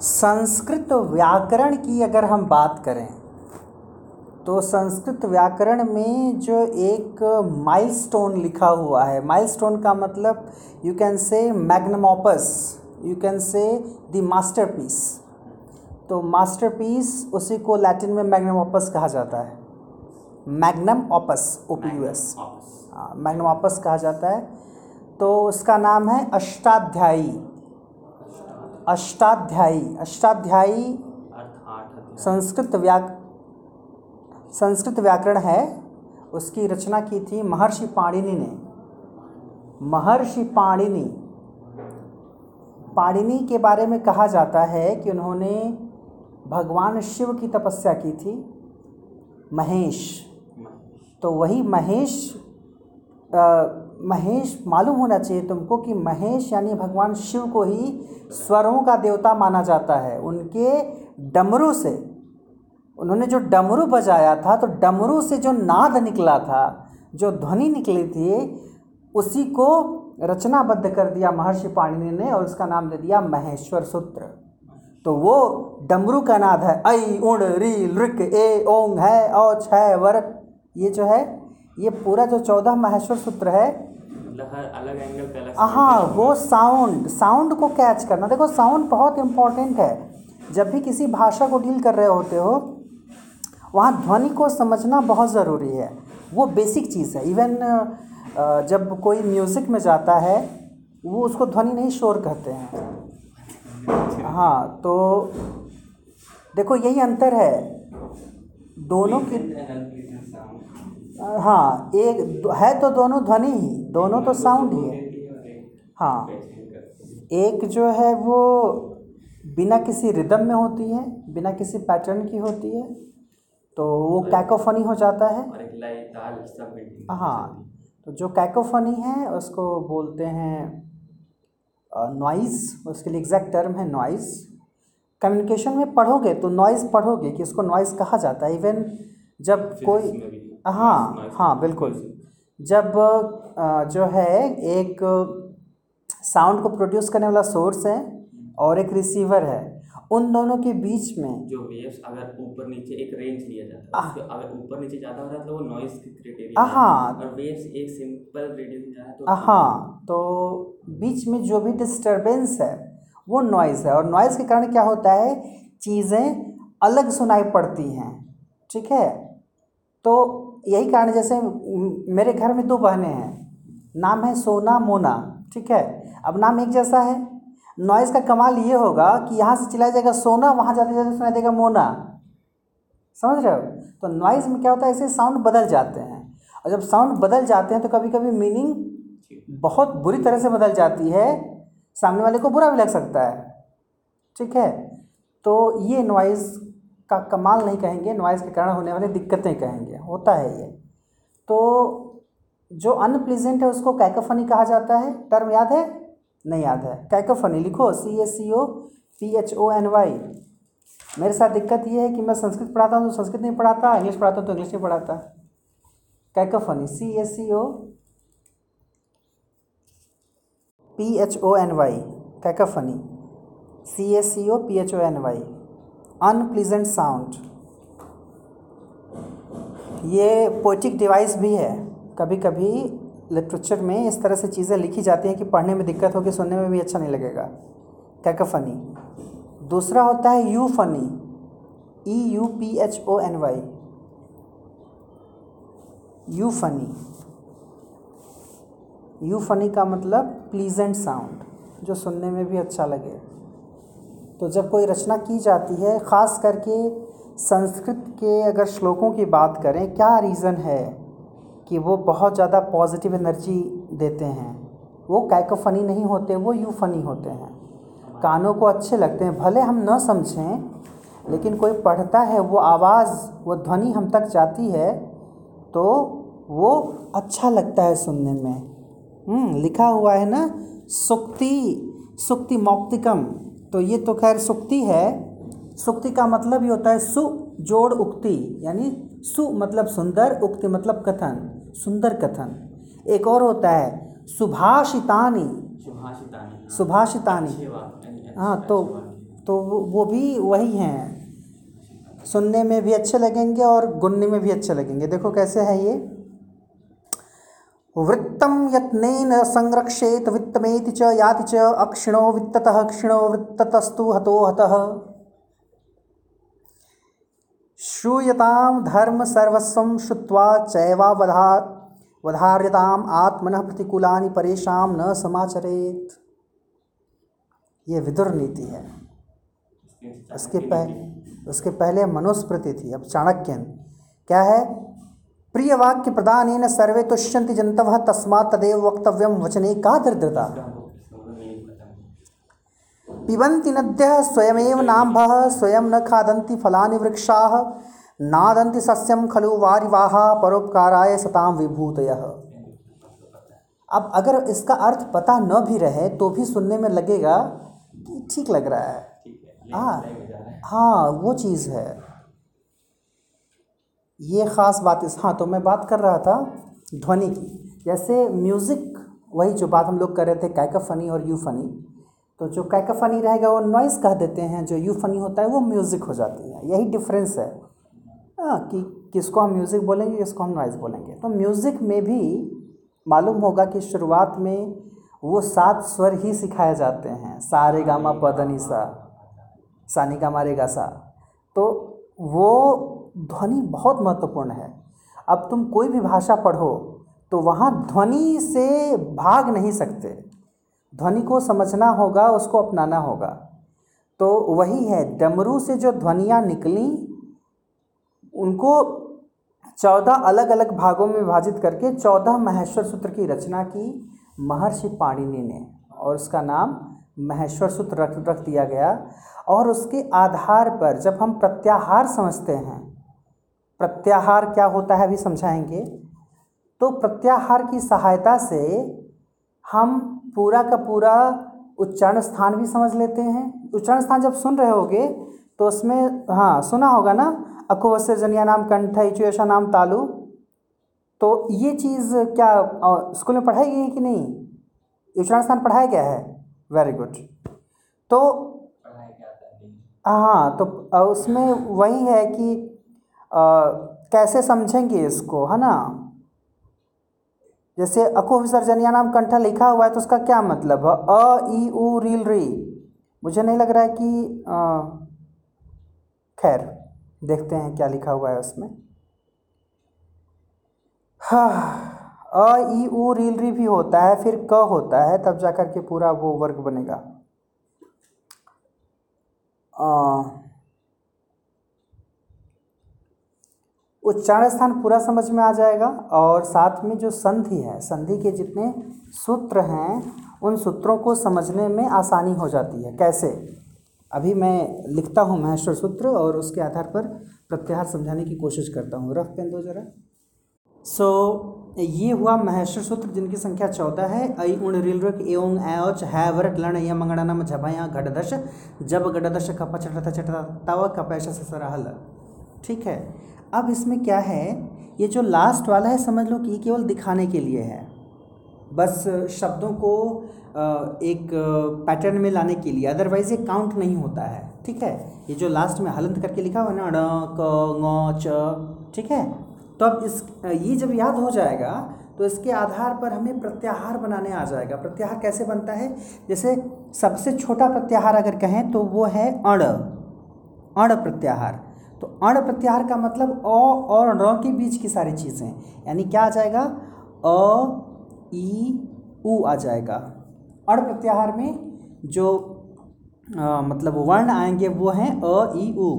संस्कृत व्याकरण की अगर हम बात करें तो संस्कृत व्याकरण में जो एक माइलस्टोन लिखा हुआ है माइलस्टोन का मतलब you can say magnum opus you can say the masterpiece तो मास्टरपीस उसी को लैटिन में मैग्नम ऑपस कहा जाता है। Magnum opus O P U S magnum opus कहा जाता है। तो उसका नाम है अष्टाध्यायी। अष्टाध्यायी अष्टाध्यायी संस्कृत व्याक, संस्कृत व्याकरण है। उसकी रचना की थी महर्षि पाणिनि ने। महर्षि पाणिनि पाणिनि के बारे में कहा जाता है कि उन्होंने भगवान शिव की तपस्या की थी। महेश तो वही महेश महेश, मालूम होना चाहिए तुमको कि महेश यानी भगवान शिव को ही स्वरों का देवता माना जाता है। उनके डमरू से, उन्होंने जो डमरू बजाया था तो डमरू से जो नाद निकला था, जो ध्वनि निकली थी, उसी को रचनाबद्ध कर दिया महर्षि पाणिनि ने और उसका नाम दे दिया महेश्वर सूत्र। तो वो डमरू का नाद है। ऐ उण री, लृक, ए, ओंग, है, औ, छ वर्क ये जो है, ये पूरा जो चौदह महेश्वर सूत्र है हर अलग एंगल पे अलग हाँ। वो साउंड साउंड को कैच करना। देखो साउंड बहुत इम्पोर्टेंट है। जब भी किसी भाषा को डील कर रहे होते हो वहाँ ध्वनि को समझना बहुत ज़रूरी है। वो बेसिक चीज़ है। इवन जब कोई म्यूज़िक में जाता है वो उसको ध्वनि नहीं शोर कहते हैं। हाँ तो देखो यही अंतर है। दोनों की हाँ एक है तो दोनों ध्वनि ही दोनों तो साउंड ही है। हाँ एक जो है वो बिना किसी रिदम में होती है बिना किसी पैटर्न की होती है तो वो कैकोफनी हो जाता है। हाँ तो जो कैकोफनी है उसको बोलते हैं नॉइज़ उसके लिए एग्जैक्ट टर्म है नॉइज़ कम्युनिकेशन में पढ़ोगे तो नॉइज़ पढ़ोगे कि इसको नॉइज़ कहा जाता है। इवन जब कोई हाँ हाँ बिल्कुल। जब जो है एक साउंड को प्रोड्यूस करने वाला सोर्स है और एक रिसीवर है उन दोनों के बीच में जो वेव्स अगर ऊपर नीचे एक रेंज लिया जाता है अगर ऊपर नीचे ज़्यादा हो रहा है तो वो नॉइस की क्राइटेरिया हाँ। और वेव्स एक सिंपल रेडियो में जा रहा है तो हाँ तो बीच में जो भी डिस्टरबेंस है वो नॉइज़ है। और नॉइज़ के कारण क्या होता है? चीज़ें अलग सुनाई पड़ती हैं ठीक है? तो यही कारण जैसे मेरे घर में दो बहनें हैं। नाम है सोना मोना, ठीक है? अब नाम एक जैसा है। नॉइज़ का कमाल ये होगा कि यहाँ से चला जाएगा सोना, वहाँ जाते जाते सुनाई देगा मोना। समझ रहे हो? तो नॉइज़ में क्या होता है, ऐसे साउंड बदल जाते हैं। और जब साउंड बदल जाते हैं तो कभी कभी मीनिंग बहुत बुरी तरह से बदल जाती है। सामने वाले को बुरा भी लग सकता है, ठीक है? तो ये नॉइज़ का कमाल नहीं कहेंगे नॉइज़ के कारण होने वाली दिक्कतें कहेंगे। होता है ये। तो जो अनप्लीजेंट है उसको कैकोफनी कहा जाता है। टर्म याद है? नहीं याद है। कैकोफनी लिखो C A C O P H O N Y मेरे साथ दिक्कत ये है कि मैं संस्कृत पढ़ाता हूँ तो संस्कृत नहीं पढ़ाता इंग्लिश पढ़ाता हूँ तो इंग्लिश नहीं पढ़ाता। Cacophony C A C O P H O N Y cacophony C A C O P H O N Y unpleasant sound ये पोइटिक डिवाइस भी है। कभी कभी लिटरेचर में इस तरह से चीज़ें लिखी जाती हैं कि पढ़ने में दिक्कत होगी सुनने में भी अच्छा नहीं लगेगा। कैकोफनी दूसरा होता है euphony E U P H O N Y euphony euphony का मतलब प्लीजेंट साउंड जो सुनने में भी अच्छा लगे। तो जब कोई रचना की जाती है ख़ास करके संस्कृत के अगर श्लोकों की बात करें क्या रीज़न है कि वो बहुत ज़्यादा पॉजिटिव एनर्जी देते हैं? वो कैकोफनी नहीं होते वो यू फनी होते हैं। कानों को अच्छे लगते हैं भले हम न समझें लेकिन कोई पढ़ता है वो आवाज़ वो ध्वनि हम तक जाती है तो वो अच्छा लगता है सुनने में। हम्म, लिखा हुआ है ना सुक्ति सुक्ति मौक्तिकम। तो ये तो खैर सुक्ति है। सुक्ति का मतलब ये होता है सु जोड़ उक्ति यानी सु मतलब सुंदर उक्ति मतलब कथन सुंदर कथन। एक और होता है सुभाषितानी। सुभाषितानी सुभाषितानी। यानी अच्छे- हाँ तो तो वो भी वही हैं। सुनने में भी अच्छे लगेंगे और गुनने में भी अच्छे लगेंगे। देखो कैसे है ये। वृत्तम यत्नेन संरक्षेत वित्तमेति च याति च अक्षिणो वित्ततः क्षिणो वृत्ततस्तु हतो हतः। श्रूयताम धर्म सर्वस्वं श्रुत्वा चैवावधा वधार्यताम आत्मनः प्रतिकूलानि परेशान न समाचरेत। ये विदुर नीति है। उसके पहले उसके पहले मनुस्मृति थी अब चाणक्यन। क्या है? प्रिय वाक्य प्रदान सर्वे तुष्यंति जंतव तस्मात् तदेव वक्तव्यम वचने का दरिद्रता पिबन्ति नद्यः स्वयमेव नाम्भः स्वयं न खादन्ति फलानि वृक्षाः नादन्ति सस्यं खलु वारिवाः परोपकाराय सतां विभूतयः। अब अगर इसका अर्थ पता न भी रहे तो भी सुनने में लगेगा कि ठीक लग रहा है। हाँ। हाँ वो चीज़ है। ये ख़ास बात इस हाँ तो मैं बात कर रहा था ध्वनि की। जैसे म्यूज़िक वही जो बात हम लोग कर रहे थे कैकाफनी और यू फनी तो जो कैकाफनी रहेगा वो नॉइस कह देते हैं, जो यू फनी होता है वो म्यूज़िक हो जाती है। यही डिफरेंस है। हाँ कि किसको हम म्यूज़िक बोलेंगे, किसको हम नॉइस बोलेंगे। तो म्यूज़िक में भी मालूम होगा कि शुरुआत में वो सात स्वर ही सिखाए जाते हैं। सारे गामा पदनी सा सानी का मारेगा सा। तो वो ध्वनि बहुत महत्वपूर्ण है। अब तुम कोई भी भाषा पढ़ो तो वहाँ ध्वनि से भाग नहीं सकते। ध्वनि को समझना होगा, उसको अपनाना होगा। तो वही है, डमरू से जो ध्वनियाँ निकली, उनको चौदह अलग अलग भागों में विभाजित करके चौदह महेश्वर सूत्र की रचना की महर्षि पाणिनि ने, और उसका नाम महेश्वर सूत्र रख रख दिया गया। और उसके आधार पर जब हम प्रत्याहार समझते हैं, प्रत्याहार क्या होता है अभी समझाएँगे? तो प्रत्याहार की सहायता से हम पूरा का पूरा उच्चारण स्थान भी समझ लेते हैं। उच्चारण स्थान जब सुन रहे होगे तो उसमें हाँ सुना होगा ना? अकुवस्य जनिया नाम कंठ इचुएशा नाम तालु। तो ये चीज़ क्या स्कूल में पढ़ाई गई है कि नहीं? उच्चारण स्थान पढ़ाया गया है? Very good. तो हाँ तो उसमें वही है कि कैसे समझेंगे इसको, है ना? जैसे अकु विसर्जनिया नाम कंठा लिखा हुआ है तो उसका क्या मतलब? है अ, ई, उ रील री। मुझे नहीं लग रहा है कि खैर, देखते हैं क्या लिखा हुआ है उसमें। हाँ अ, ई, उ रील री भी होता है, फिर क होता है, तब जाकर के पूरा वो वर्ग बनेगा। उच्चारण स्थान पूरा समझ में आ जाएगा और साथ में जो संधि है संधि के जितने सूत्र हैं उन सूत्रों को समझने में आसानी हो जाती है। कैसे? अभी मैं लिखता हूँ महेश्वर सूत्र और उसके आधार पर प्रत्याहार समझाने की कोशिश करता हूँ। रफ पेन दो जरा। सो so, ये हुआ महेश्वर सूत्र, जिनकी संख्या चौदह है। ऐ उण रिल रक एवं ऐच है वरट लण, या मंगणानम झभया घटदश जब घटदश कप चटता चटता तव कपैश सरहल ठीक है? अब इसमें क्या है? ये जो लास्ट वाला है, समझ लो कि ये केवल दिखाने के लिए है। बस शब्दों को एक पैटर्न में लाने के लिए। अदरवाइज़ ये काउंट नहीं होता है। ठीक है? ये जो लास्ट में हलंत करके लिखा हुआ ना ड क ठीक है? तो अब इस ये जब याद हो जाएगा तो इसके आधार पर हमें प्रत्याहार बनाने आ जाएगा। प्रत्याहार कैसे बनता है? जैसे सबसे छोटा प्रत्याहार अगर कहें तो वो है अण। अण प्रत्याहार। तो अण प्रत्याहार का मतलब अ और र के बीच की सारी चीज़ें। यानी क्या आ जाएगा? अ ई उ आ जाएगा। अण प्रत्याहार में जो आ, मतलब वर्ण आएँगे वो हैं अ ई उ।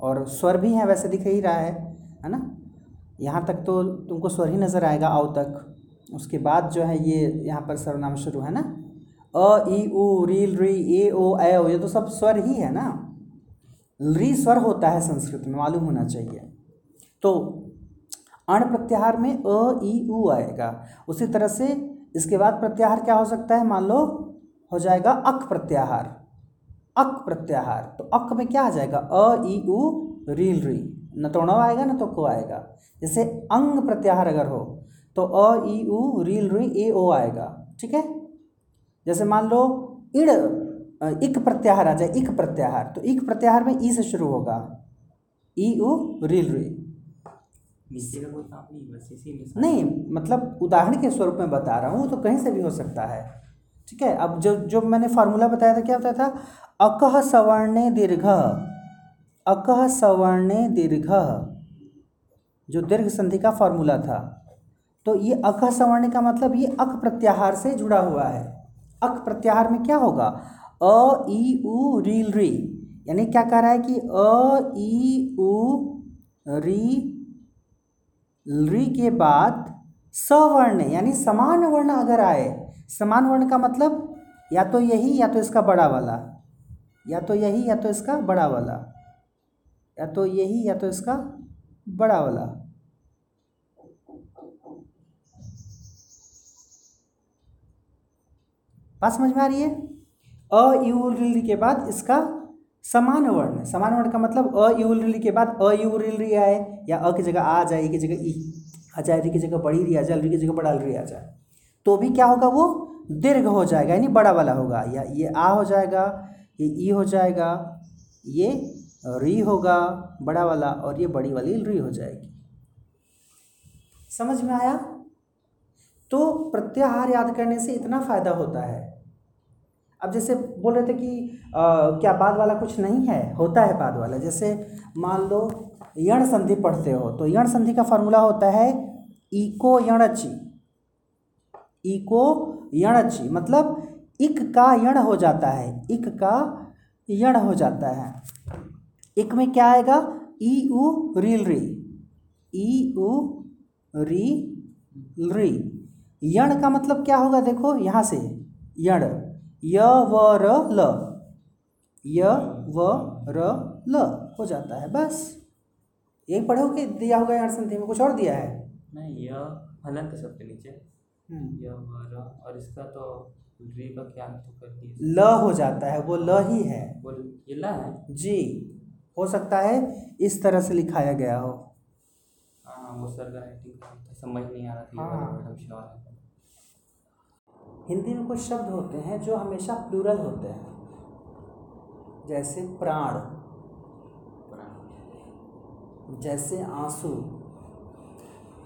और स्वर भी हैं वैसे दिख ही रहा है है ना? यहाँ तक तो तुमको स्वर ही नज़र आएगा आओ तक। उसके बाद जो है ये यहाँ पर सर्वनाम शुरू है ना? अ ई उ रील री, ए, ओ ए ओ, ये तो सब स्वर ही है ना? री स्वर होता है संस्कृत में, मालूम होना चाहिए। तो अण प्रत्याहार में अ ई उ आएगा। उसी तरह से इसके बाद प्रत्याहार क्या हो सकता है? मान लो, हो जाएगा अक प्रत्याहार। अक प्रत्याहार तो अक में क्या आ जाएगा? अ ई उ रील री। न तो ण आएगा न तो को आएगा। जैसे अंग प्रत्याहार अगर हो तो अ ई उ रील री ए ओ आएगा ठीक है? जैसे मान लो इड़ इक प्रत्याहार आ जाए इक प्रत्याहार तो इक प्रत्याहार में ई से शुरू होगा। ई उ रील री नीचे का कोई काम नहीं बस इसी में नहीं मतलब उदाहरण के स्वरूप में बता रहा हूँ तो कहीं से भी हो सकता है ठीक है? अब जो जो मैंने फार्मूला बताया था क्या बताया था? अकह सवर्णे दीर्घ। अकह सवर्णे दीर्घ, जो दीर्घ संधि का फॉर्मूला था। तो ये अकह सवर्ण का मतलब ये अक प्रत्याहार से जुड़ा हुआ है। अक प्रत्याहार में क्या होगा? अ, ई, उ रील री। यानी क्या कह रहा है कि अ, ई, उ, री री के बाद सवर्ण, यानी समान वर्ण अगर आए, समान वर्ण का मतलब या तो यही या तो इसका बड़ा वाला, या तो यही या तो इसका बड़ा वाला। या तो यही या तो इसका बड़ा वाला। बात समझ में आ रही है? अ यू री के बाद इसका समान वर्ण समान वर्ण का मतलब अ यू री के बाद अ यू री आए या अ की जगह आ जाए की जगह ई आ जाए री की जगह बड़ी री आ जाए री की जगह बड़ा री आ जाए तो भी क्या होगा वो? दीर्घ हो जाएगा, यानी बड़ा वाला होगा। या ये आ हो जाएगा, ये ई हो जाएगा, ये री होगा बड़ा वाला और ये बड़ी वाली री हो जाएगी। समझ में आया? तो प्रत्याहार याद करने से इतना फ़ायदा होता है। अब जैसे बोल रहे थे कि आ, क्या बाद वाला कुछ नहीं है? होता है बाद वाला। जैसे मान लो यण संधि पढ़ते हो तो यण संधि का फॉर्मूला होता है इको यणची। इको यणची मतलब इक का यण हो जाता है इक का यण हो जाता है। इक में क्या आएगा? ई उ रील री। ई उ री री। यण का मतलब क्या होगा देखो यहाँ से। यण। य व र ल य व र ल हो जाता है बस। यही पढ़ोगे दिया होगा यहाँ संधि में कुछ और दिया है? नहीं हलन के सबके नीचे। हम्म। यह हमारा और इसका तो री का क्या तो कर ल हो जाता है वो ल ही है। वो ये ला है? जी। हो सकता है इस तरह से लिखाया गया हो। हाँ वो सर का राइटिंग समझ नहीं आ रहा था हाँ। है। हिंदी में कुछ शब्द होते हैं जो हमेशा प्लूरल होते हैं। जैसे प्राण जैसे आँसू।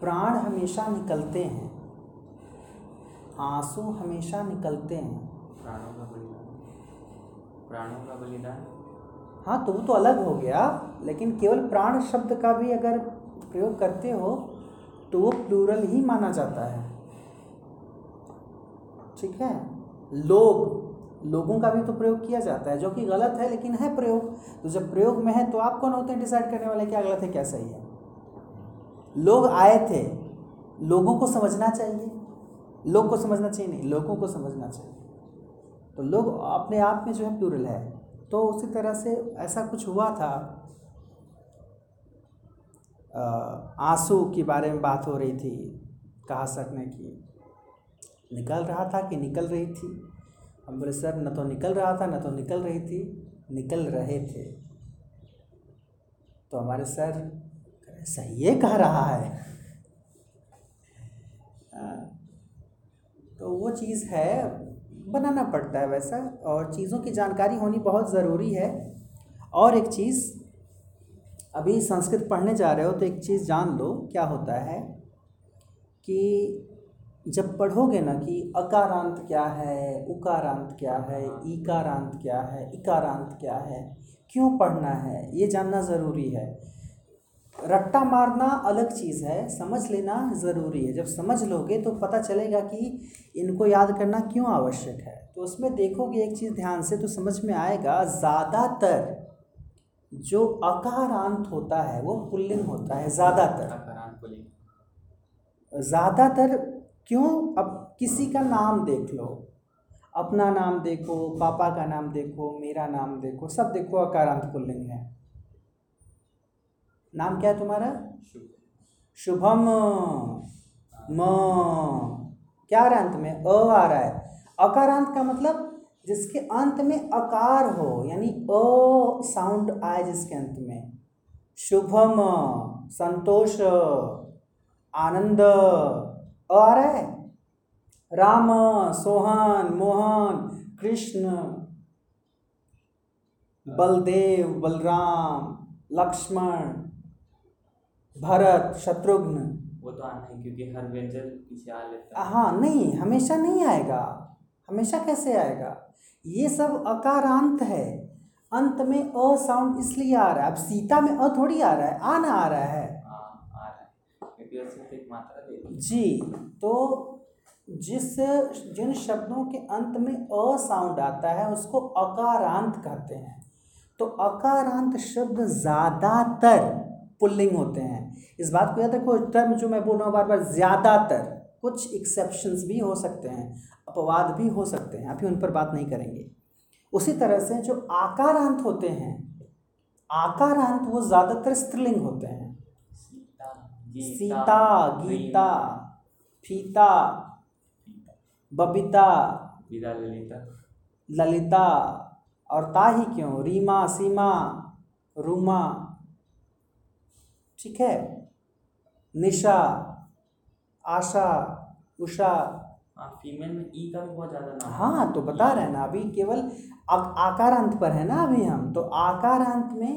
प्राण हमेशा निकलते हैं। आँसू हमेशा निकलते हैं। प्राणों का बलिदान। प्राणों का बलिदान? हाँ तो वो तो अलग हो गया, लेकिन केवल प्राण शब्द का भी अगर प्रयोग करते हो तो वो प्लूरल ही माना जाता है। ठीक है? लोग, लोगों का भी तो प्रयोग किया जाता है, जो कि गलत है, लेकिन है प्रयोग। तो जब प्रयोग में है तो आप कौन होते हैं डिसाइड करने वाले क्या गलत है, क्या सही है? लोग आए थे, लोगों को समझना चाहिए। लोग को समझना चाहिए नहीं, लोगों को समझना चाहिए। तो लोग अपने आप में जो है प्लूरल है। तो उसी तरह से ऐसा कुछ हुआ था। आँसू के बारे में बात हो रही थी कहा सकने की। निकल रहा था कि निकल रही थी? हम बोले सर न तो निकल रहा था न तो निकल रही थी निकल रहे थे। तो हमारे सर सही है कह रहा हाँ, तो वो चीज़ है बनाना पड़ता है वैसा। और चीज़ों की जानकारी होनी बहुत ज़रूरी है। और एक चीज़, अभी संस्कृत पढ़ने जा रहे हो तो एक चीज़ जान लो, क्या होता है कि जब पढ़ोगे ना कि अकारांत क्या है, उकारांत क्या है, ईकारांत क्या है, इकारांत क्या है, क्यों पढ़ना है, ये जानना ज़रूरी है। रट्टा मारना अलग चीज़ है समझ लेना ज़रूरी है। जब समझ लोगे तो पता चलेगा कि इनको याद करना क्यों आवश्यक है। तो उसमें देखोगे एक चीज़ ध्यान से तो समझ में आएगा ज़्यादातर जो अकारांत होता है वो पुल्लिंग होता है ज़्यादातर। ज़्यादातर क्यों? अब किसी का नाम देख लो। अपना नाम देखो पापा का नाम देखो मेरा नाम देखो सब देखो अकारांत पुल्लिंग है। नाम क्या है तुम्हारा? शुभम। म। क्या आ रहा है अंत में? अ आ रहा है। अकारांत का मतलब जिसके अंत में अकार हो यानी अ साउंड आए जिसके अंत में। शुभम। संतोष। आनंद। अ आ रहा है? राम। सोहन। मोहन। कृष्ण। बलदेव। बलराम। लक्ष्मण। भरत शत्रुघ्न। वो तो आना है क्योंकि हर व्यंजन पीछे आ लेता है। हाँ नहीं हमेशा नहीं आएगा। हमेशा कैसे आएगा? ये सब अकारांत है। अंत में अ साउंड इसलिए आ रहा है। अब सीता में अ थोड़ी आ रहा है। आ ना आ रहा है। हाँ आ रहा है। जी तो जिस जिन शब्दों के अंत में अ साउंड आता है उसको अकारांत कहते हैं। तो अकारांत शब्द ज़्यादातर पुल्लिंग होते हैं। इस बात को याद रखो टर्म जो मैं बोल रहा हूँ बार बार ज़्यादातर कुछ एक्सेप्शंस भी हो सकते हैं अपवाद भी हो सकते हैं अभी उन पर बात नहीं करेंगे। उसी तरह से जो आकारांत होते हैं आकारांत वो ज़्यादातर स्त्रीलिंग होते हैं। सीता सीता गीता फीता बबीता ललिता। ललिता और ता ही क्यों? रीमा सीमा रूमा ठीक है? निशा आशा उषा। हाँ फीमेल में ई का भी बहुत ज़्यादा नाम हाँ। तो बता रहे हैं ना अभी केवल आकारांत पर है ना अभी हम तो आकारांत में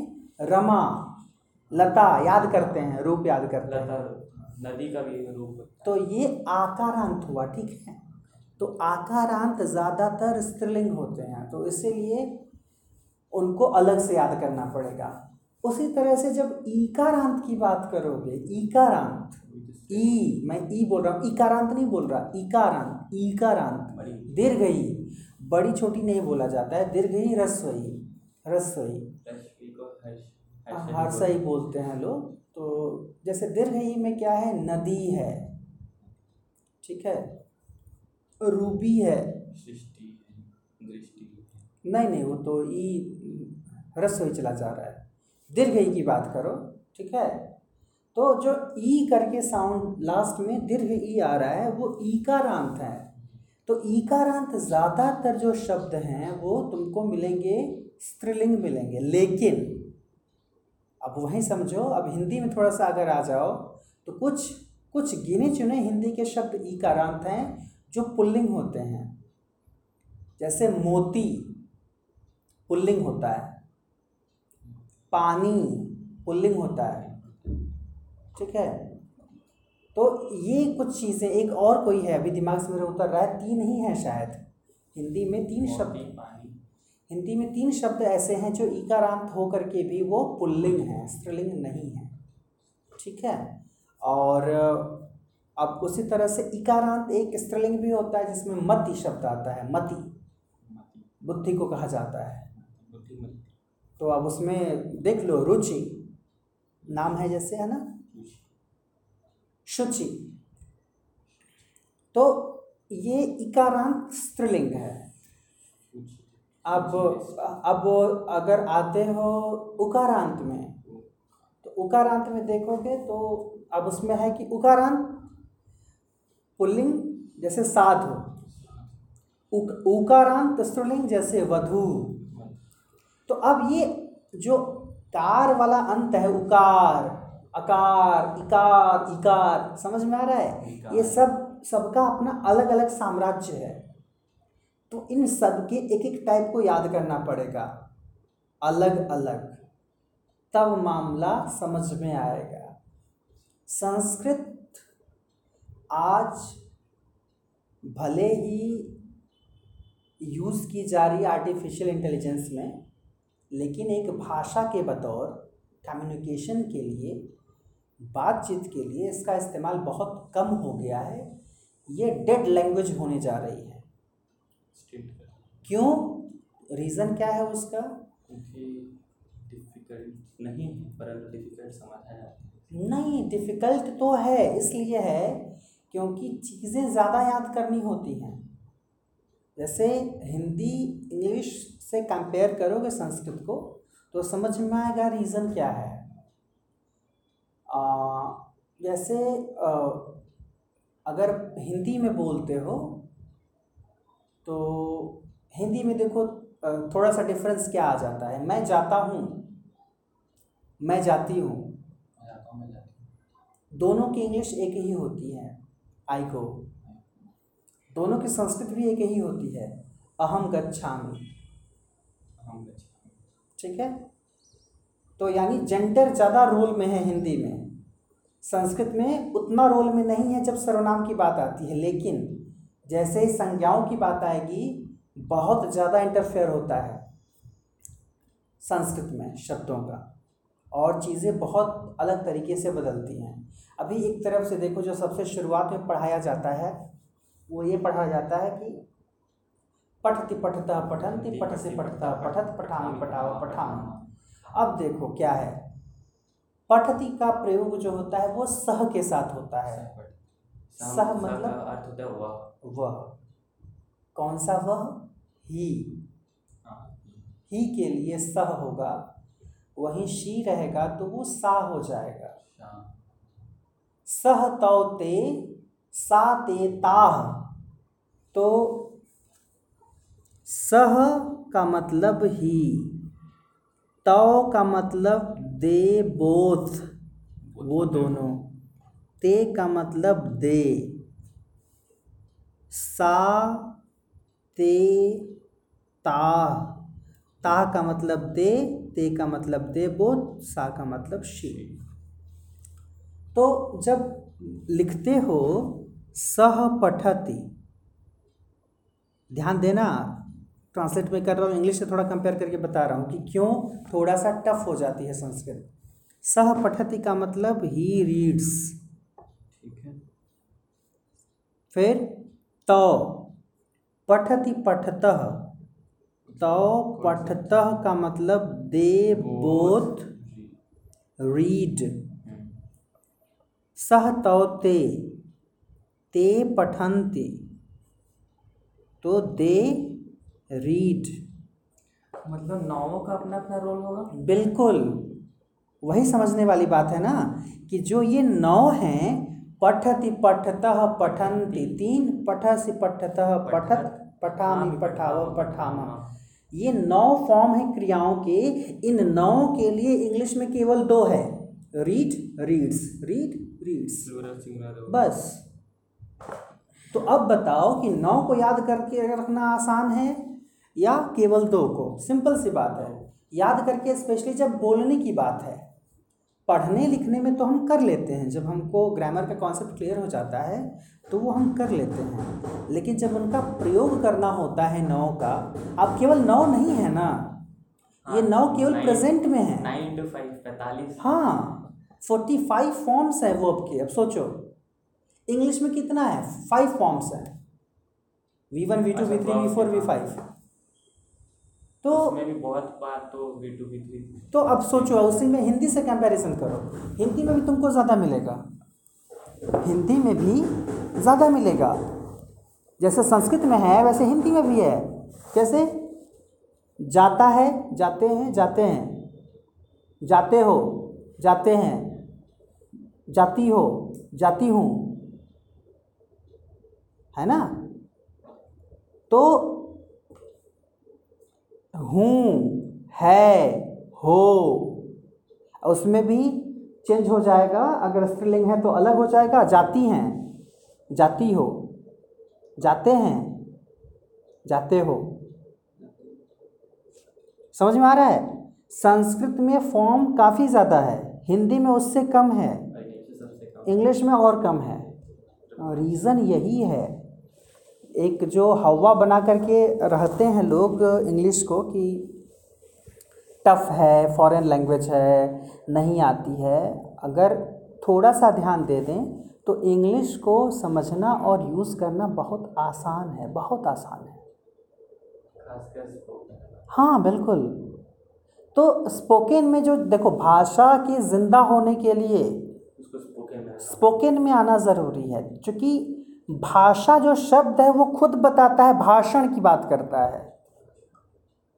रमा लता याद करते हैं रूप याद करते हैं। नदी का भी रूप तो ये आकारांत हुआ ठीक है? तो आकारांत ज़्यादातर स्त्रीलिंग होते हैं तो इसीलिए उनको अलग से याद करना पड़ेगा। उसी तरह से जब ईकारांत की बात करोगे ईकारांत ई मैं ई बोल रहा हूँ इकारांत नहीं बोल रहा इकारांत ईकारांत दीर्घ ई बड़ी छोटी नहीं बोला जाता है दीर्घ ही रस्वई रस्वई रश्मि को हर्ष हर्ष भी हर्षा ही बोलते हैं लोग। तो जैसे दीर्घ ई में क्या है? नदी है। ठीक है? रूबी है। है। नहीं नहीं वो तो ई रसोई चला जा रहा है। दीर्घ ई की बात करो, ठीक है? तो जो ई करके साउंड लास्ट में दीर्घ ई आ रहा है, वो ई ईकारांत है। तो ई ईकारांत ज़्यादातर जो शब्द हैं, वो तुमको मिलेंगे, स्त्रीलिंग मिलेंगे। लेकिन, अब वहीं समझो, अब हिंदी में थोड़ा सा अगर आ जाओ तो कुछ कुछ गिने चुने हिंदी के शब्द ई ईकारांत हैं, जो पुल्लिंग होते हैं। जैसे मोती, पुल्लिंग होता है। पानी पुल्लिंग होता है। ठीक है? तो ये कुछ चीज़ें एक और कोई है अभी दिमाग से मेरे उतर रहा है तीन ही है शायद। हिंदी में तीन शब्द पानी। हिंदी में तीन शब्द ऐसे हैं जो इकारांत होकर के भी वो पुल्लिंग हैं स्त्रीलिंग नहीं है। ठीक है? और अब उसी तरह से इकारांत एक स्त्रीलिंग भी होता है जिसमें मति शब्द आता है मति। बुद्धि को कहा जाता है। तो अब उसमें देख लो, रुचि। नाम है जैसे, है ना? शुचि। तो ये इकारांत स्त्रीलिंग है। अब अब अगर आते हो उकारांत में तो उकारांत में देखोगे तो अब उसमें है कि उकारांत, पुल्लिंग जैसे साधु। उकारांत स्त्रीलिंग जैसे वधु। तो अब ये जो कार वाला अंत है उकार अकार इकार इकार समझ में आ रहा है? ये सब सबका अपना अलग अलग साम्राज्य है। तो इन सब के एक एक टाइप को याद करना पड़ेगा। अलग अलग तब मामला समझ में आएगा। संस्कृत आज भले ही यूज़ की जा रही है आर्टिफिशियल इंटेलिजेंस में लेकिन एक भाषा के बतौर कम्युनिकेशन के लिए बातचीत के लिए इसका इस्तेमाल बहुत कम हो गया है। ये डेड लैंग्वेज होने जा रही है। क्यों? रीज़न क्या है उसका? क्योंकि डिफ़िकल्ट नहीं है परंतु डिफ़िकल्ट है। नहीं डिफ़िकल्ट तो है इसलिए है क्योंकि चीज़ें ज़्यादा याद करनी होती हैं। जैसे हिंदी इंग्लिश से कंपेयर करोगे संस्कृत को तो समझ में आएगा रीज़न क्या है। आ, जैसे आ, अगर हिंदी में बोलते हो तो हिंदी में देखो थोड़ा सा डिफरेंस क्या आ जाता है। मैं जाता हूँ मैं जाती हूँ। दोनों की इंग्लिश एक ही होती है आई को दोनों की संस्कृत भी एक ही होती है अहम गच्छामि हम गच्छामि। ठीक है? तो यानी जेंडर ज़्यादा रोल में है हिंदी में। संस्कृत में उतना रोल में नहीं है जब सर्वनाम की बात आती है, लेकिन जैसे ही संज्ञाओं की बात आएगी, बहुत ज़्यादा इंटरफेयर होता है संस्कृत में शब्दों का। और चीज़ें बहुत अलग तरीके से बदलती हैं। अभी एक तरफ़ से देखो, जो सबसे शुरुआत में पढ़ाया जाता है, वो ये पढ़ाया जाता है कि पठति पठता पठंति पठ से पठता पठत पठाम पठाव पठाम। अब देखो क्या है। पठती का प्रयोग जो होता है वो सह के साथ होता है। सह मतलब? अर्थ होता है वह। वह। कौन सा वह? ही। हाँ, ही के लिए सह होगा। वहीं शी रहेगा तो वो सा हो जाएगा। सह तौ ते सा ते ताह। तो सह का मतलब ही। तौ का मतलब दे बोथ। वो दोनों। ते का मतलब दे। सा ते ता। ताह का मतलब दे ते का मतलब दे बोथ सा का मतलब शी। तो जब लिखते हो सह पठती। ध्यान देना ट्रांसलेट में कर रहा हूँ इंग्लिश से थोड़ा कंपेयर करके बता रहा हूँ कि क्यों थोड़ा सा टफ हो जाती है संस्कृत। सह पठति का मतलब ही रीड्स ठीक है। फिर तो। पठति पठतः। तो पठतः का मतलब दे बोथ रीड हम्म, सह तौ ते। ते पठन्ति। तो दे रीड मतलब नावों का अपना अपना रोल होगा? बिल्कुल। वही समझने वाली बात है ना कि जो ये नौ हैं पठति पठतः पठन्ति तीन पठसि पठतः पठत पठामि पठाव पठाम। ये नौ फॉर्म है क्रियाओं के। इन नौ के लिए इंग्लिश में केवल दो है। रीड रीड्स रीड रीड्स बस। तो अब बताओ कि नौ को याद करके रखना आसान है। या केवल दो को? सिंपल सी बात है। याद करके स्पेशली जब बोलने की बात है पढ़ने लिखने में तो हम कर लेते हैं। जब हमको ग्रामर का कॉन्सेप्ट क्लियर हो जाता है तो वो हम कर लेते हैं। लेकिन जब उनका प्रयोग करना होता है नौ का अब केवल नौ नहीं है ना? ये हाँ, नौ केवल प्रेजेंट में है। नाइन इंटू फाइव पैंतालीस। हाँ फोर्टी फाइव फॉर्म्स है वर्ब के। अब सोचो इंग्लिश में कितना है? फाइव फॉर्म्स है। V one V two V three V four V. Five तो उसमें भी बहुत बार तो वी टू वी थ्री तो अब सोचो उसी में हिंदी से कंपैरिजन करो। हिंदी में भी तुमको ज़्यादा मिलेगा। हिंदी में भी ज़्यादा मिलेगा। जैसे संस्कृत में है वैसे हिंदी में भी है। कैसे? जाता है जाते हैं जाते हैं। जाते हो जाते हैं। जाती हो जाती हूँ। है ना? तो हूँ है हो। उसमें भी चेंज हो जाएगा। अगर स्त्रीलिंग है तो अलग हो जाएगा। जाती हैं जाती हो जाते हैं जाते हो। समझ में आ रहा है? संस्कृत में फॉर्म काफ़ी ज़्यादा है। हिंदी में उससे कम है। इंग्लिश में और कम है। रीज़न यही है। एक जो हवा बना करके रहते हैं लोग इंग्लिश को कि टफ है फॉरेन लैंग्वेज है नहीं आती है। अगर थोड़ा सा ध्यान दे दें तो इंग्लिश को समझना और यूज़ करना बहुत आसान है बहुत आसान है। हाँ बिल्कुल। तो स्पोकन में जो देखो भाषा के ज़िंदा होने के लिए स्पोकन में आना ज़रूरी है क्योंकि भाषा जो शब्द है वो खुद बताता है भाषण की बात करता है।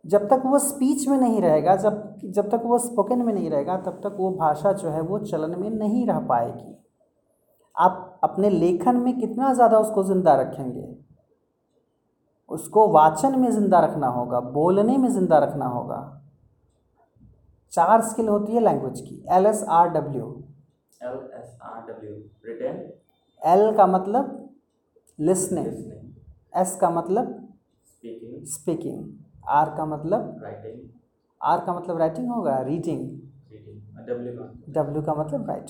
जब तक वो स्पीच में नहीं रहेगा जब जब तक वो स्पोकन में नहीं रहेगा तब तक वो भाषा जो है वो चलन में नहीं रह पाएगी। आप अपने लेखन में कितना ज़्यादा उसको ज़िंदा रखेंगे? उसको वाचन में ज़िंदा रखना होगा बोलने में ज़िंदा रखना होगा। चार स्किल होती है लैंग्वेज की L S R W L S R W return L का मतलब लिसनिंग एस का मतलब स्पीकिंग आर का मतलब राइटिंग आर का मतलब राइटिंग होगा रीडिंग डब्ल्यू का? मतलब राइट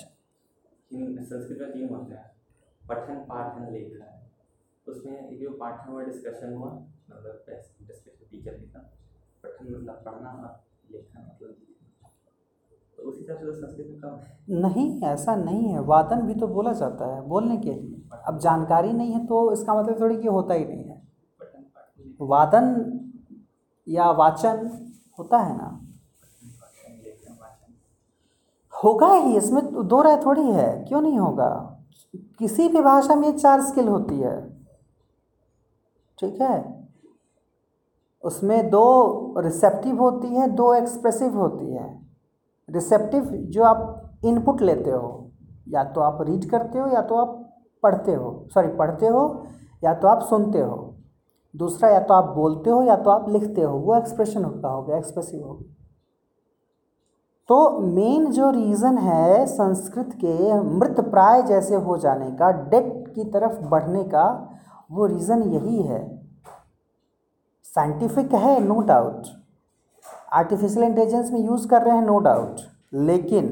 संस्कृत में तीन होता है। पठन पाठन लेखन। उसमें एक जो पाठन और डिस्कशन हुआ मतलब डिस्कशन टीचर के साथ। पठन मतलब पढ़ना और लेखन मतलब तो उस हिसाब से संस्कृत में कम नहीं ऐसा नहीं है। वादन भी तो बोला जाता है बोलने के लिए। अब जानकारी नहीं है तो इसका मतलब थोड़ी कि होता ही नहीं है। वादन या वाचन होता है ना? होगा ही, इसमें तो दो राय थोड़ी है। क्यों नहीं होगा? किसी भी भाषा में चार स्किल होती है। ठीक है? उसमें दो रिसेप्टिव होती है, दो एक्सप्रेसिव होती है। रिसेप्टिव जो आप इनपुट लेते हो, या तो आप रीड करते हो, या तो आप पढ़ते हो। सॉरी पढ़ते हो या तो आप सुनते हो। दूसरा, या तो आप बोलते हो या तो आप लिखते हो। वो एक्सप्रेशन होता हो गया एक्सप्रेसिव हो तो मेन जो रीज़न है संस्कृत के मृत प्राय जैसे हो जाने का डेट की तरफ़ बढ़ने का, वो रीज़न यही है। साइंटिफिक है नो डाउट आर्टिफिशियल इंटेलिजेंस में यूज़ कर रहे हैं नो डाउट लेकिन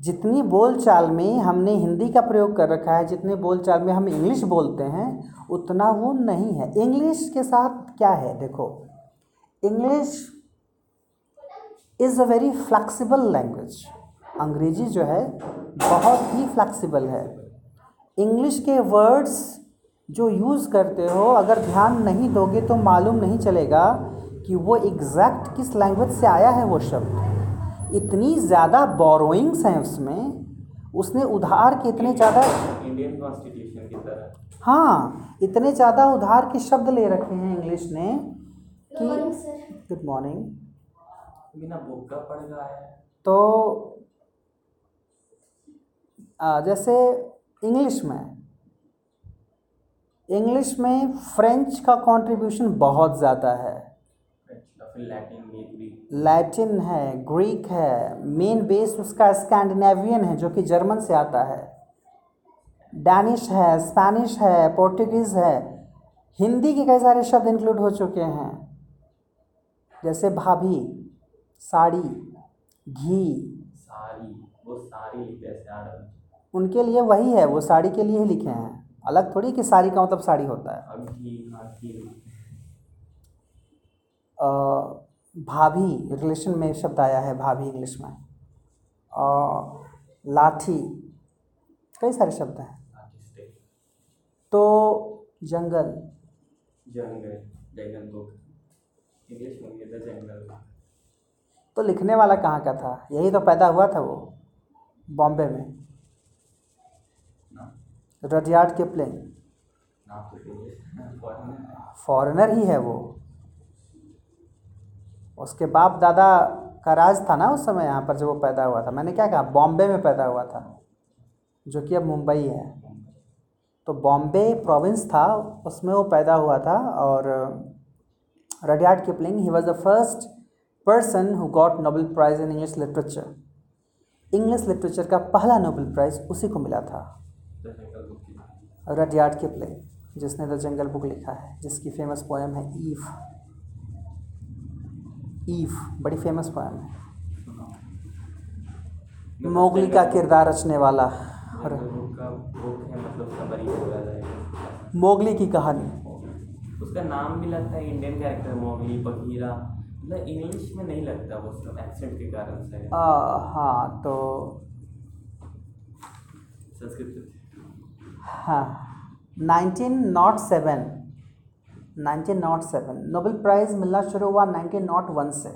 जितनी बोलचाल में हमने हिंदी का प्रयोग कर रखा है, जितने बोलचाल में हम इंग्लिश बोलते हैं, उतना वो नहीं है। इंग्लिश के साथ क्या है? देखो, English is a very flexible language अंग्रेज़ी जो है, बहुत ही फ्लेक्सिबल है। इंग्लिश के वर्ड्स जो यूज़ करते हो, अगर ध्यान नहीं दोगे तो मालूम नहीं चलेगा कि वो एग्जैक्ट किस लैंग्वेज से आया है वो शब्द। इतनी ज़्यादा बोरोइंग्स हैं उसमें उसने उधार के इतने ज़्यादा इंडियन कॉन्स्टिट्यूशन की तरह। हाँ इतने ज़्यादा उधार के शब्द ले रखे हैं इंग्लिश ने कि गुड मॉर्निंग बिना बुक का पढ़ रहा है। तो आ, जैसे इंग्लिश में इंग्लिश में फ्रेंच का कंट्रीब्यूशन बहुत ज़्यादा है। लैटिन है ग्रीक है। मेन बेस उसका स्कैंडिनेवियन है जो कि जर्मन से आता है। डैनिश है स्पेनिश है पोर्टुगीज़ है। हिंदी के कई सारे शब्द इंक्लूड हो चुके हैं। जैसे भाभी साड़ी घी। सारी वो लिखते हैं उनके लिए वही है वो साड़ी के लिए ही लिखे हैं। अलग थोड़ी कि साड़ी का मतलब साड़ी होता है अब घी हाँ घी लिखते हैं। अ, भाभी रिलेशन में शब्द आया है भाभी इंग्लिश में। और लाठी कई सारे शब्द हैं। तो जंगल। जंगल इंग्लिश में जंगल। तो लिखने वाला कहाँ का था? यही तो पैदा हुआ था वो बॉम्बे में। Rudyard Kipling. ना तो इंग्लिश फॉरेन फॉरेनर ही है वो। उसके बाप दादा का राज था ना उस समय यहाँ पर जब वो पैदा हुआ था। मैंने क्या कहा? बॉम्बे में पैदा हुआ था, जो कि अब मुंबई है। तो बॉम्बे प्रोविंस था, उसमें वो पैदा हुआ था और Rudyard Kipling he was the first person who got Nobel Prize in English literature English literature का पहला नोबेल प्राइज़ उसी को मिला था। रडियार्ड किपलिंग जिसने द जंगल बुक लिखा है, जिसकी फ़ेमस पोएम है ईव ईव बड़ी फ़ेमस पोएम है। मोगली का किरदार रचने वाला और मतलब मोगली की कहानी। उसका नाम भी लगता है इंडियन कैरेक्टर मोगली बघीरा मतलब इंग्लिश में नहीं लगता वो सब एक्सेंट के कारण से। हाँ तो संस्कृत। हाँ। Nineteen naught seven nineteen naught seven. Nobel prize मिलना शुरू हुआ नाइनटीन नॉट वन से।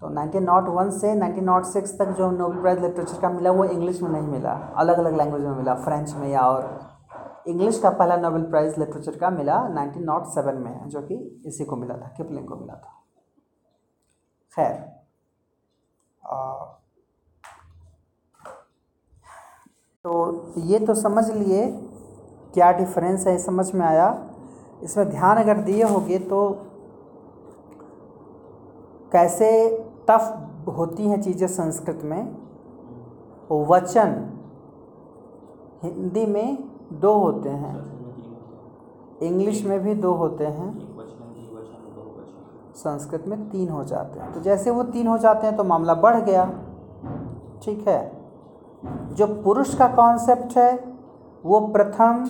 तो नाइनटीन नॉट वन से नाइनटीन नॉट सिक्स तक जो नोबेल प्राइज़ लिटरेचर का मिला, वो इंग्लिश में नहीं मिला। अलग अलग लैंग्वेज में मिला फ्रेंच में या और। इंग्लिश का पहला नोबेल प्राइज़ लिटरेचर का मिला नाइनटीन नॉट सेवन में, जो कि इसी को मिला था किपलिंग को मिला था। खैर तो ये तो समझ लिए, क्या डिफरेंस है समझ में आया? इसमें ध्यान अगर दिए होगे तो कैसे टफ होती हैं चीज़ें संस्कृत में? वचन हिंदी में दो होते हैं। इंग्लिश में भी दो होते हैं। संस्कृत में तीन हो जाते हैं। तो जैसे वो तीन हो जाते हैं तो मामला बढ़ गया। ठीक है? जो पुरुष का कॉन्सेप्ट है, वो प्रथम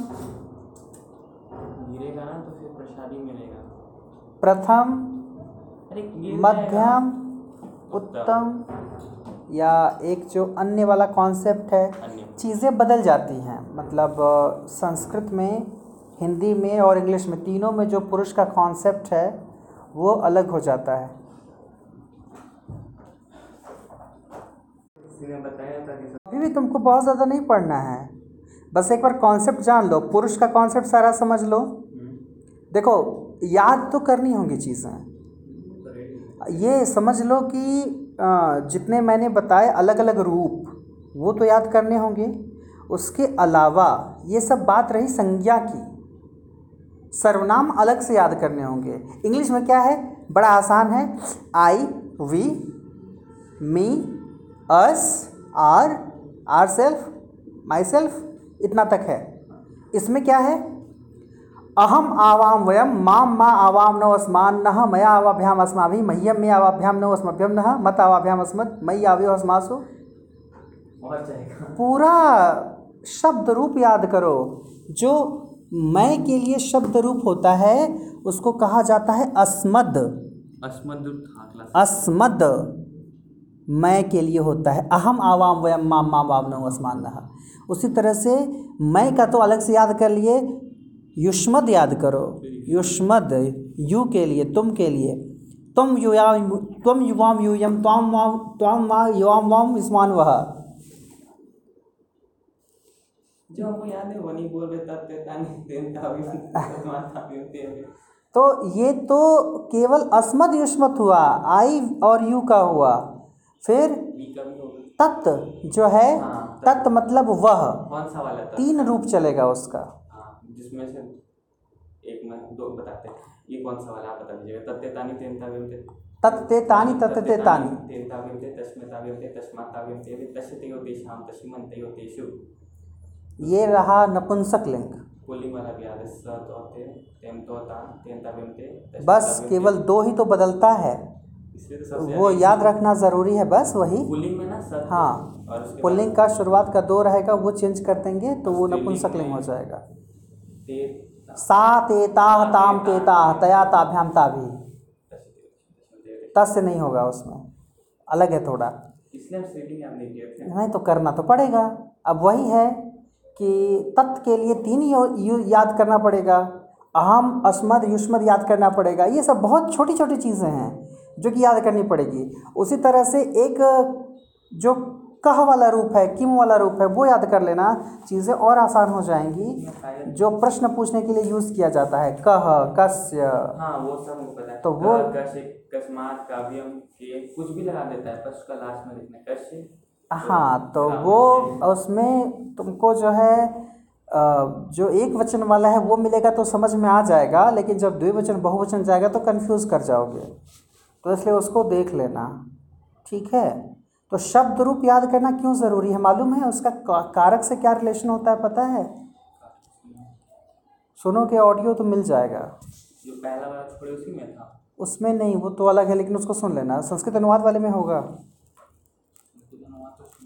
गिरेगा ना तो फिर प्रसाद ही मिलेगा प्रथम मध्यम उत्तम या एक जो अन्य वाला कॉन्सेप्ट है चीज़ें बदल जाती हैं। मतलब संस्कृत में हिंदी में और इंग्लिश में तीनों में जो पुरुष का कॉन्सेप्ट है वो अलग हो जाता है। अभी भी तुमको बहुत ज़्यादा नहीं पढ़ना है। बस एक बार कॉन्सेप्ट जान लो। पुरुष का कॉन्सेप्ट सारा समझ लो। हम्म, देखो याद तो करनी होंगी चीज़ें। ये समझ लो कि जितने मैंने बताए अलग अलग रूप, वो तो याद करने होंगे। उसके अलावा ये सब बात रही संज्ञा की। सर्वनाम अलग से याद करने होंगे। इंग्लिश में क्या है? बड़ा आसान है। I we me us our our self my self इतना तक है। इसमें क्या है? अहम आवाम वयम माम मा आवाम नौ अस्मान नह मया आवाभ्याम अस्माभि मह्यम में आवाभ्याम नौ अस्मभ्यम नह मत आवाभ्याम अस्मत् मई आव्यो अस्मासु। पूरा शब्द रूप याद करो। जो मैं के लिए शब्द रूप होता है उसको कहा जाता है अस्मद। क्लास। अस्मद मैं के लिए होता है। अहम आवाम वयम माम माम वाम नौ अस्मान नह उसी तरह से मैं का तो अलग से याद कर लिए युष्मद याद करो। युष्मद यू के लिए तुम के लिए। तुम युया तुम युवाम यूयम त्वाम वाम त्वाम वा युवाम वाम इस्मान वह। जो हमको याद है वो नहीं बोल रहे तब ते तो ये तो केवल अस्मद युष्मत हुआ आई और यू का हुआ। फिर तत् जो है हाँ, तत् मतलब वह। कौन सा वाला तीन रूप चलेगा उसका। जिसमें से एक में दो बताते हैं। ये कौन सा वाला आप बता दीजिएगा? तत्ते तानी तेन तावी ते तत्ते तानी तत्ते तानी तेन तावी ते तस्मे तावी ते तस्मात् तावी ते तस्यते यो तेषां तस्मन्ते यो तेषु ये रहा नपुंसक लिंग तो ते बस केवल दो ही तो बदलता है। तो वो याद रखना ज़रूरी है बस वही। पुल्लिंग में ना हाँ पुल्लिंग का शुरुआत का दो रहेगा वो चेंज कर देंगे तो वो नपुंसक लिंग हो जाएगा। सा तेताह ताम तेताह तया ताभ्याम ताभी तस् से नहीं होगा उसमें। अलग है थोड़ा। नहीं नहीं तो करना तो पड़ेगा। अब वही है कि तत् के लिए तीन यू- यू- याद करना पड़ेगा। अहम अस्मद युष्मद याद करना पड़ेगा। ये सब बहुत छोटी छोटी चीज़ें हैं जो कि याद करनी पड़ेगी। उसी तरह से एक जो कह वाला रूप है किम वाला रूप है वो याद कर लेना चीज़ें और आसान हो जाएँगी जो प्रश्न पूछने के लिए यूज़ किया जाता है। कह कस्य। हाँ वो सब पता है। तो वो- क- कस्मात काव्यम के कुछ भी लगा देता है पर उसका लास्ट में लिखना है कश्य हाँ तो वो उसमें तुमको जो है जो एक वचन वाला है वो मिलेगा तो समझ में आ जाएगा लेकिन जब द्विवचन बहुवचन जाएगा तो कंफ्यूज कर जाओगे। तो इसलिए उसको देख लेना। ठीक है? तो शब्द रूप याद करना क्यों ज़रूरी है? मालूम है उसका कारक से क्या रिलेशन होता है पता है? सुनो के ऑडियो तो मिल जाएगा। जो पहला वाला उसी में था। उसमें नहीं वो तो अलग है लेकिन उसको सुन लेना। संस्कृत अनुवाद वाले में होगा।